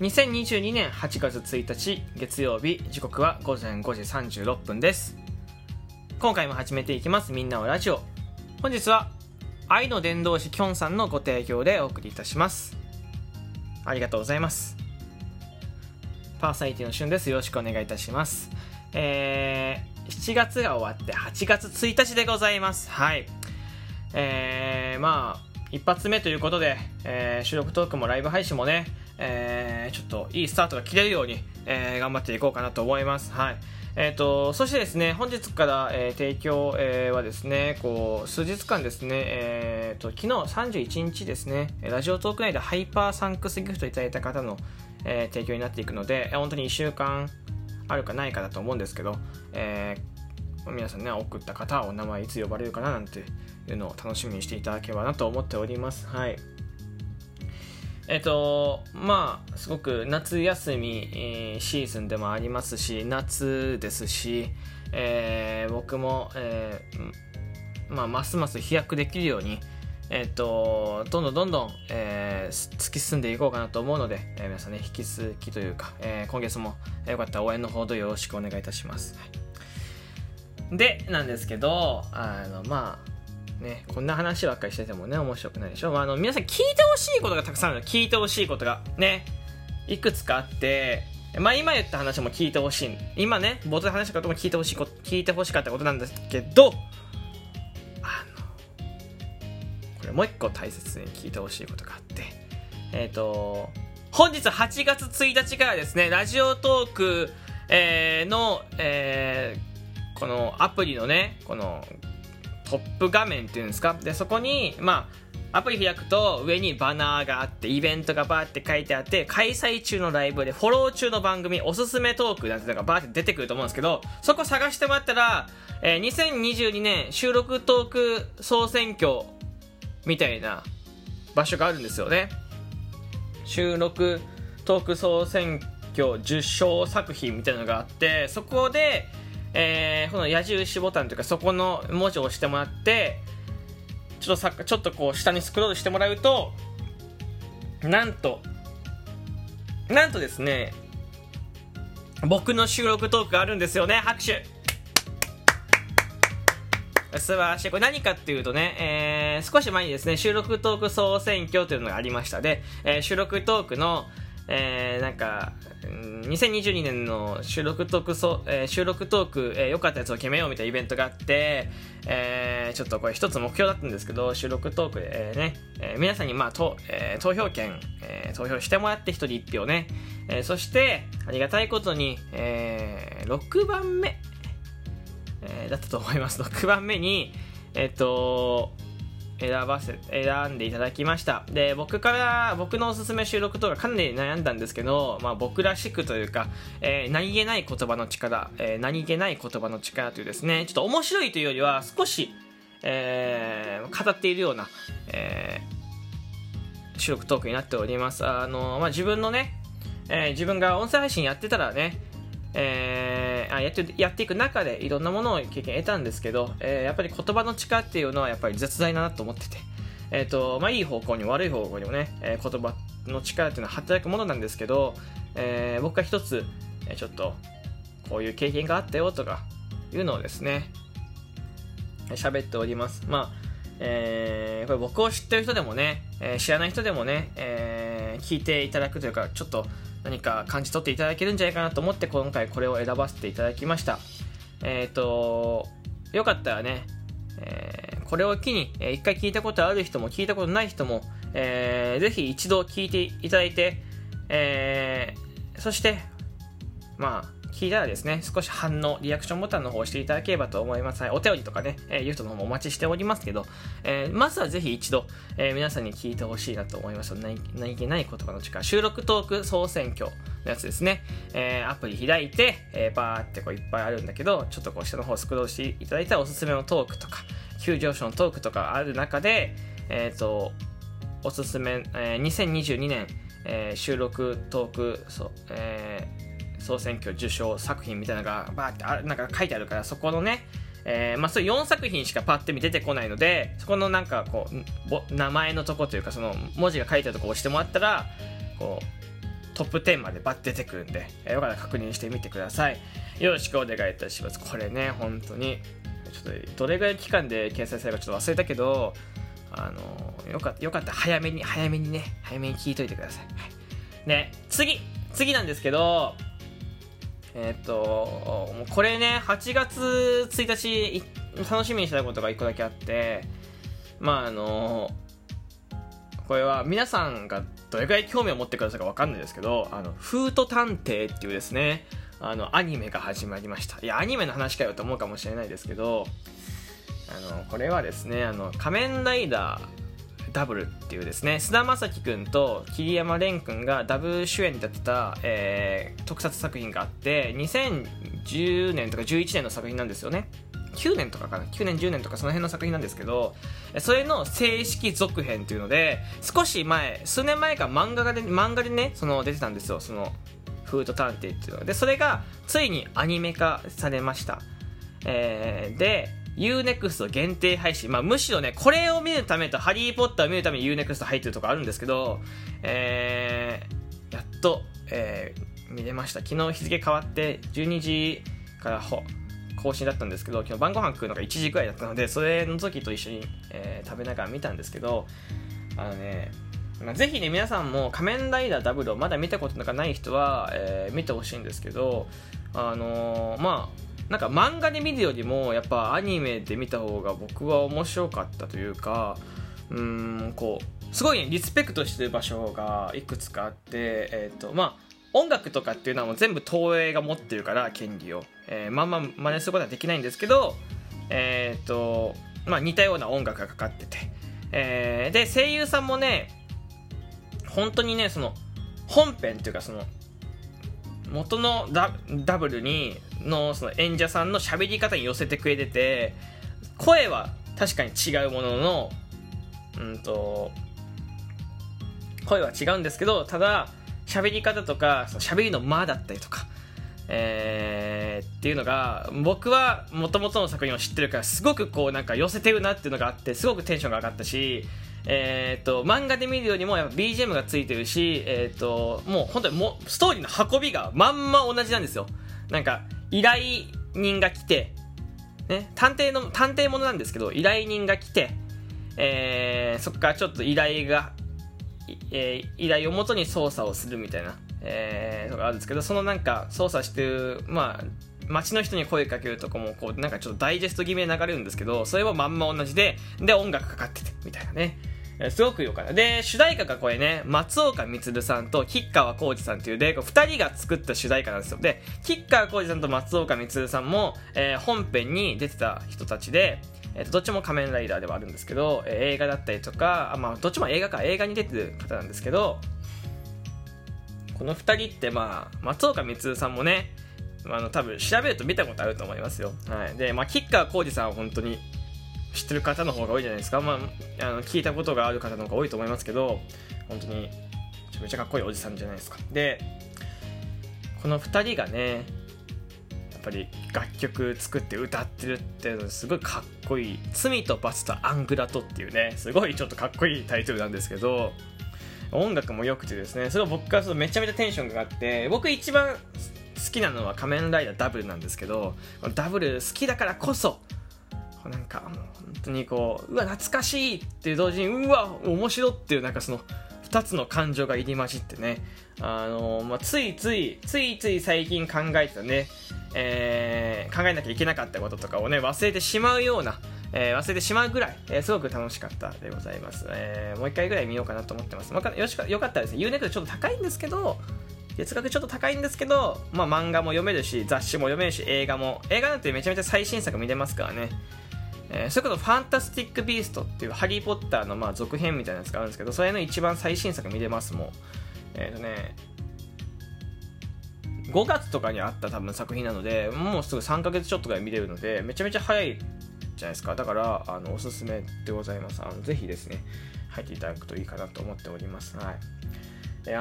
2022年8月1日月曜日時刻は午前5時36分です。今回も始めていきますみんなをラジオ。本日は愛の伝道師きょんさんのご提供でお送りいたします。ありがとうございます。パーサイティの旬です。よろしくお願いいたします。えー、7月が終わって8月1日でございます。はい。えー、まあ一発目ということで、えー、収録トークもライブ配信もね、えー、ちょっといいスタートが切れるように、えー、頑張っていこうかなと思います。はい。えっ、ー、と、そしてですね、本日から、えー、提供、えー、はですね、こう、数日間ですね、えー、と、昨日31日ですね、ラジオトーク内でハイパーサンクスギフトいただいた方の、えー、提供になっていくので、本当に1週間あるかないかだと思うんですけど、えー、皆さんね、送った方お名前いつ呼ばれるかななんていうのを楽しみにしていただければなと思っております。はい。えっと、まあ、すごく夏休み、えー、シーズンでもありますし、夏ですし、えー、僕も、えー、まあ、ますます飛躍できるように、えっと、どんどんどんどん、えー、突き進んでいこうかなと思うので、えー、皆さんね、引き続きというか、えー、今月も、えー、よかったら応援のほどよろしくお願いいたします。はい、で、なんですけど、あの、まあ、ね、こんな話ばっかりしててもね、面白くないでしょ？まあ、あの、皆さん聞いてほしいことがたくさんあるの。聞いてほしいことが。ね。いくつかあって、まあ、今言った話も聞いてほしい。今ね、冒頭で話したことも聞いてほしいこと、聞いてほしかったことなんですけど、あの、これもう一個大切に聞いてほしいことがあって、えっ、ー、と、本日8月1日からですね、ラジオトーク、えー、の、えー、このアプリのね、このトップ画面っていうんですか？でそこにまあアプリ開くと上にバナーがあってイベントがバーって書いてあって開催中のライブでフォロー中の番組おすすめトークなんてのがバーって出てくると思うんですけどそこ探してもらったら、えー、2022年収録トーク総選挙みたいな場所があるんですよね。収録トーク総選挙受賞作品みたいなのがあってそこでえー、この矢印ボタンというかそこの文字を押してもらってちょっとさちょっとこう下にスクロールしてもらうとなんとなんとですね僕の収録トークがあるんですよね拍手素晴らしい。これ何かっていうとね、えー、少し前にですね、収録トーク総選挙というのがありましたで、えー、収録トークの、えー、なんか、2022年の収録トークそ、えー、収録トーク、えー、良かったやつを決めようみたいなイベントがあって、えー、ちょっとこれ一つ目標だったんですけど、収録トークで、えー、ね、えー、皆さんにまあと、えー、投票権、えー、投票してもらって一人一票ね、えー、そして、ありがたいことに、えー、6番目、えー、だったと思います。6番目に、えっ、ー、と、選ばせ、選んでいただきました。で、僕から、僕のおすすめ収録とかかなり悩んだんですけど、まあ僕らしくというか、えー、何気ない言葉の力、えー、何気ない言葉の力というですね、ちょっと面白いというよりは少し、えー、語っているような、え、収録トークになっております。あの、まあ自分のね、えー、自分が音声配信やってたらね、えー、あやってやっていく中でいろんなものを経験得たんですけど、えー、やっぱり言葉の力っていうのはやっぱり絶大だなと思ってて、えーとまあ、いい方向に悪い方向にもね、えー、言葉の力っていうのは働くものなんですけど、えー、僕が一つ、えー、ちょっとこういう経験があったよとかいうのをですね喋っております。まあえー、これ僕を知ってる人でもね、えー、知らない人でもね、えー、聞いていただくというかちょっと何か感じ取っていただけるんじゃないかなと思って今回これを選ばせていただきました。えっ、ー、とよかったらね、えー、これを機に、えー、一回聞いたことある人も聞いたことない人も、えー、ぜひ一度聞いていただいて、えー、そしてまあ聞いたらですね、少し反応、リアクションボタンの方を押していただければと思います。はい、お便りとかね、えー、いう人の方もお待ちしておりますけど、えー、まずはぜひ一度、えー、皆さんに聞いてほしいなと思います。何気ない言葉の力、収録トーク総選挙のやつですね。えー、アプリ開いて、えー、バーってこういっぱいあるんだけど、ちょっとこう下の方スクロールしていただいたらおすすめのトークとか、急上昇のトークとかある中で、えっ、ー、と、おすすめ、えー、2022年、えー、収録トーク、そう、えー、総選挙受賞作品みたいなのがバーってあなんか書いてあるからそこのねえー、まあ、そういう4作品しかパッて見出てこないのでそこのなんかこう名前のとこというかその文字が書いてあるとこ押してもらったらこうトップ10までバッて出てくるんで、えー、よかったら確認してみてください。よろしくお願いいたします。これね本当にちょっとどれぐらい期間で掲載されるかちょっと忘れたけどあのよかったよかった。ら早めに早めにね早めに聞いといてください、はい、で次次なんですけどえっ、とこれね8月1日楽しみにしたことが1個だけあってまああのこれは皆さんがどれくらい興味を持ってくださるか分かんないですけど、あの、フート探偵っていうですね、あの、アニメが始まりました。いや、アニメの話かよと思うかもしれないですけど、あの、これはですね、あの、仮面ライダーダブルっていうですね、菅田将暉君と桐山蓮君がダブル主演でやってた、えー、特撮作品があって、2010年とか11年の作品なんですよね。9年とかかな？9年10年とかその辺の作品なんですけどそれの正式続編っていうので少し前数年前から漫画がで漫画でねその出てたんですよ。そのフード探偵っていうのでそれがついにアニメ化されました。えー、で UNEXT 限定配信、まあ、むしろねこれを見るためとハリー・ポッターを見るために UNEXT 入ってるとこあるんですけどえー、やっと、えー、見れました。昨日日付変わって12時からほ更新だったんですけど、今日晩ご飯食うのが1時くらいだったので、それの時と一緒に、えー、食べながら見たんですけど、あのね、まあ、ぜひね、皆さんも仮面ライダーダブルをまだ見たことがない人は、えー、見てほしいんですけど、あのー、まあ、なんか漫画で見るよりも、やっぱアニメで見た方が僕は面白かったというか、うん、こう、すごい、リスペクトしてる場所がいくつかあって、えっ、ー、と、まあ、音楽とかっていうのはもう全部東映が持ってるから権利を、えー、まんま真似することはできないんですけどえっ、とまあ似たような音楽がかかってて、えー、で声優さんもね本当にねその本編っていうかその元のダダブルにのその演者さんの喋り方に寄せてくれてて声は確かに違うもののうんと声は違うんですけどただ喋り方とか喋りの間だったりとか、えー、っていうのが僕はもともとの作品を知ってるからすごくこうなんか寄せてるなっていうのがあってすごくテンションが上がったしえーと、漫画で見るよりもやっぱ BGM がついてるし、えーと、もう本当にもストーリーの運びがまんま同じなんですよ。なんか依頼人が来て、ね、探偵の探偵ものなんですけど依頼人が来て、えー、そこからちょっと依頼がえー、依頼をもとに操作をするみたいな、えー、のがあるんですけどそのなんか操作してるまあ街の人に声かけるとかもこうなんかちょっとダイジェスト気味で流れるんですけどそれはまんま同じでで音楽かかっててみたいなね。すごくよかった。で、主題歌がこれね、松岡充さんと吉川浩司さんっていうで、二人が作った主題歌なんですよ。で、吉川浩司さんと松岡充さんも、えー、本編に出てた人たちで、えーと、どっちも仮面ライダーではあるんですけど、えー、映画だったりとかあ、まあ、どっちも映画か映画に出てる方なんですけどこの2人ってまあ松岡充さんもねあの多分調べると見たことあると思いますよ、はい、で、まあ、吉川晃司さんは本当に知ってる方の方が多いじゃないですか、まあ、あの聞いたことがある方の方が多いと思いますけど本当にめちゃめちゃかっこいいおじさんじゃないですか。でこの2人がねやっぱり楽曲作って歌ってるっていうのすごいかっこいい「罪と罰とアングラと」っていうねすごいちょっとかっこいいタイトルなんですけど音楽も良くてですねそれを僕からするとめちゃめちゃテンションが上がって僕一番好きなのは仮面ライダーダブルなんですけどダブル好きだからこそなんかもう本当にこううわ懐かしいっていう同時にうわ面白っていうなんかその2つの感情が入り混じってね。あのまあ、ついついついつい最近考えてたねえー、考えなきゃいけなかったこととかをね忘れてしまうような、えー、忘れてしまうぐらい、えー、すごく楽しかったでございます、えもう一回ぐらい見ようかなと思ってます、まあ、よしかよかったらですね UNEXT ちょっと高いんですけど月額ちょっと高いんですけど、まあ、漫画も読めるし雑誌も読めるし映画も。映画なんてめちゃめちゃ最新作見れますからね。えー、それこそファンタスティック・ビーストっていうハリー・ポッターのまあ続編みたいなやつがあるんですけどそれの一番最新作見れますもん。えっ、ー、とね5月とかにあった多分作品なのでもうすぐ3ヶ月ちょっとぐらい見れるのでめちゃめちゃ早いじゃないですか。だからあのおすすめでございます。あのぜひですね入っていただくといいかなと思っております。はい。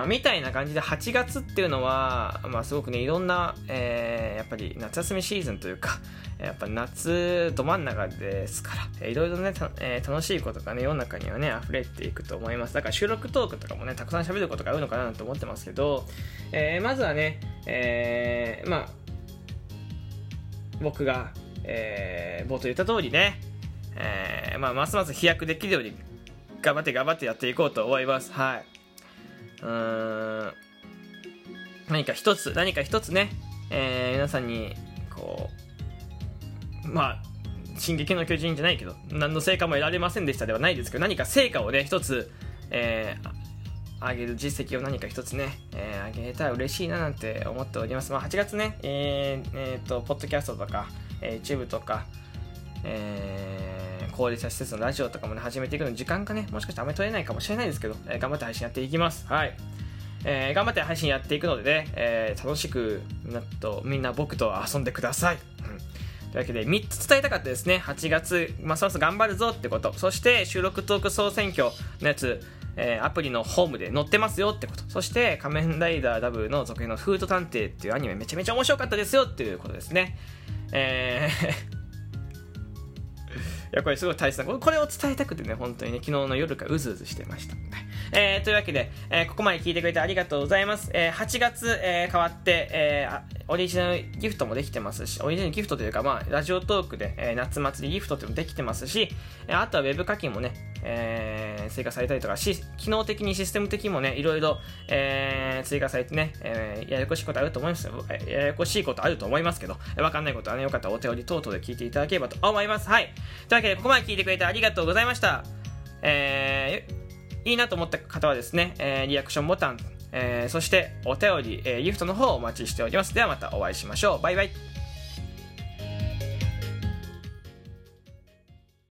みたいな感じで8月っていうのは、まあ、すごくねいろんな、えーやっぱり夏休みシーズンというかやっぱ夏ど真ん中ですからいろいろね、えー楽しいことがね世の中にはね溢れていくと思います。だから収録トークとかもねたくさん喋ることがあるのかなと思ってますけど、えーまずはね、えーまあ僕が、えー冒頭言った通りね、えーまあ、ますます飛躍できるように頑張って頑張ってやっていこうと思います。はい。うーん何か一つ何か一つね、えー皆さんにこうまあ進撃の巨人じゃないけど何の成果も得られませんでしたではないですけど何か成果をね一つ、えー上げる実績を何か一つね、えー上げたら嬉しいななんて思っております。まあ、8月ね、えーえーと、ポッドキャストとか、えー、YouTube とか、えー高齢者施設のラジオとかもね、始めていくのに時間がね、もしかしてあまり取れないかもしれないですけど、えー頑張って配信やっていきます。はい。えー頑張って配信やっていくのでね、えー楽しくみんなと、みんな僕と遊んでください。うんというわけで3つ伝えたかったですね8月ますます頑張るぞってことそして収録トーク総選挙のやつ、えーアプリのホームで載ってますよってことそして仮面ライダーダブの続編のフード探偵っていうアニメめちゃめちゃ面白かったですよっていうことですねえーいやこれすごい大切な。これこれを伝えたくてね本当にね昨日の夜からうずうずしてました、えーというわけで、えーここまで聞いてくれてありがとうございます、えー8月、えー変わって、えーオリジナルギフトもできてますしオリジナルギフトというか、まあ、ラジオトークで、えー夏祭りギフトってもできてますし、えあとはウェブ課金もね、えー追加されたりとかし機能的にシステム的にもねいろいろ、えー追加されてね、えーややこしいことあると思います。えややこしいことあると思いますけどわかんないことはねよかったらお手折り等々で聞いていただければと思います。はい。というわけでここまで聞いてくれてありがとうございました。えーいいなと思った方はですね、えーリアクションボタン、えーそしてお便り、えーギフトの方お待ちしております。ではまたお会いしましょう。バイバイ。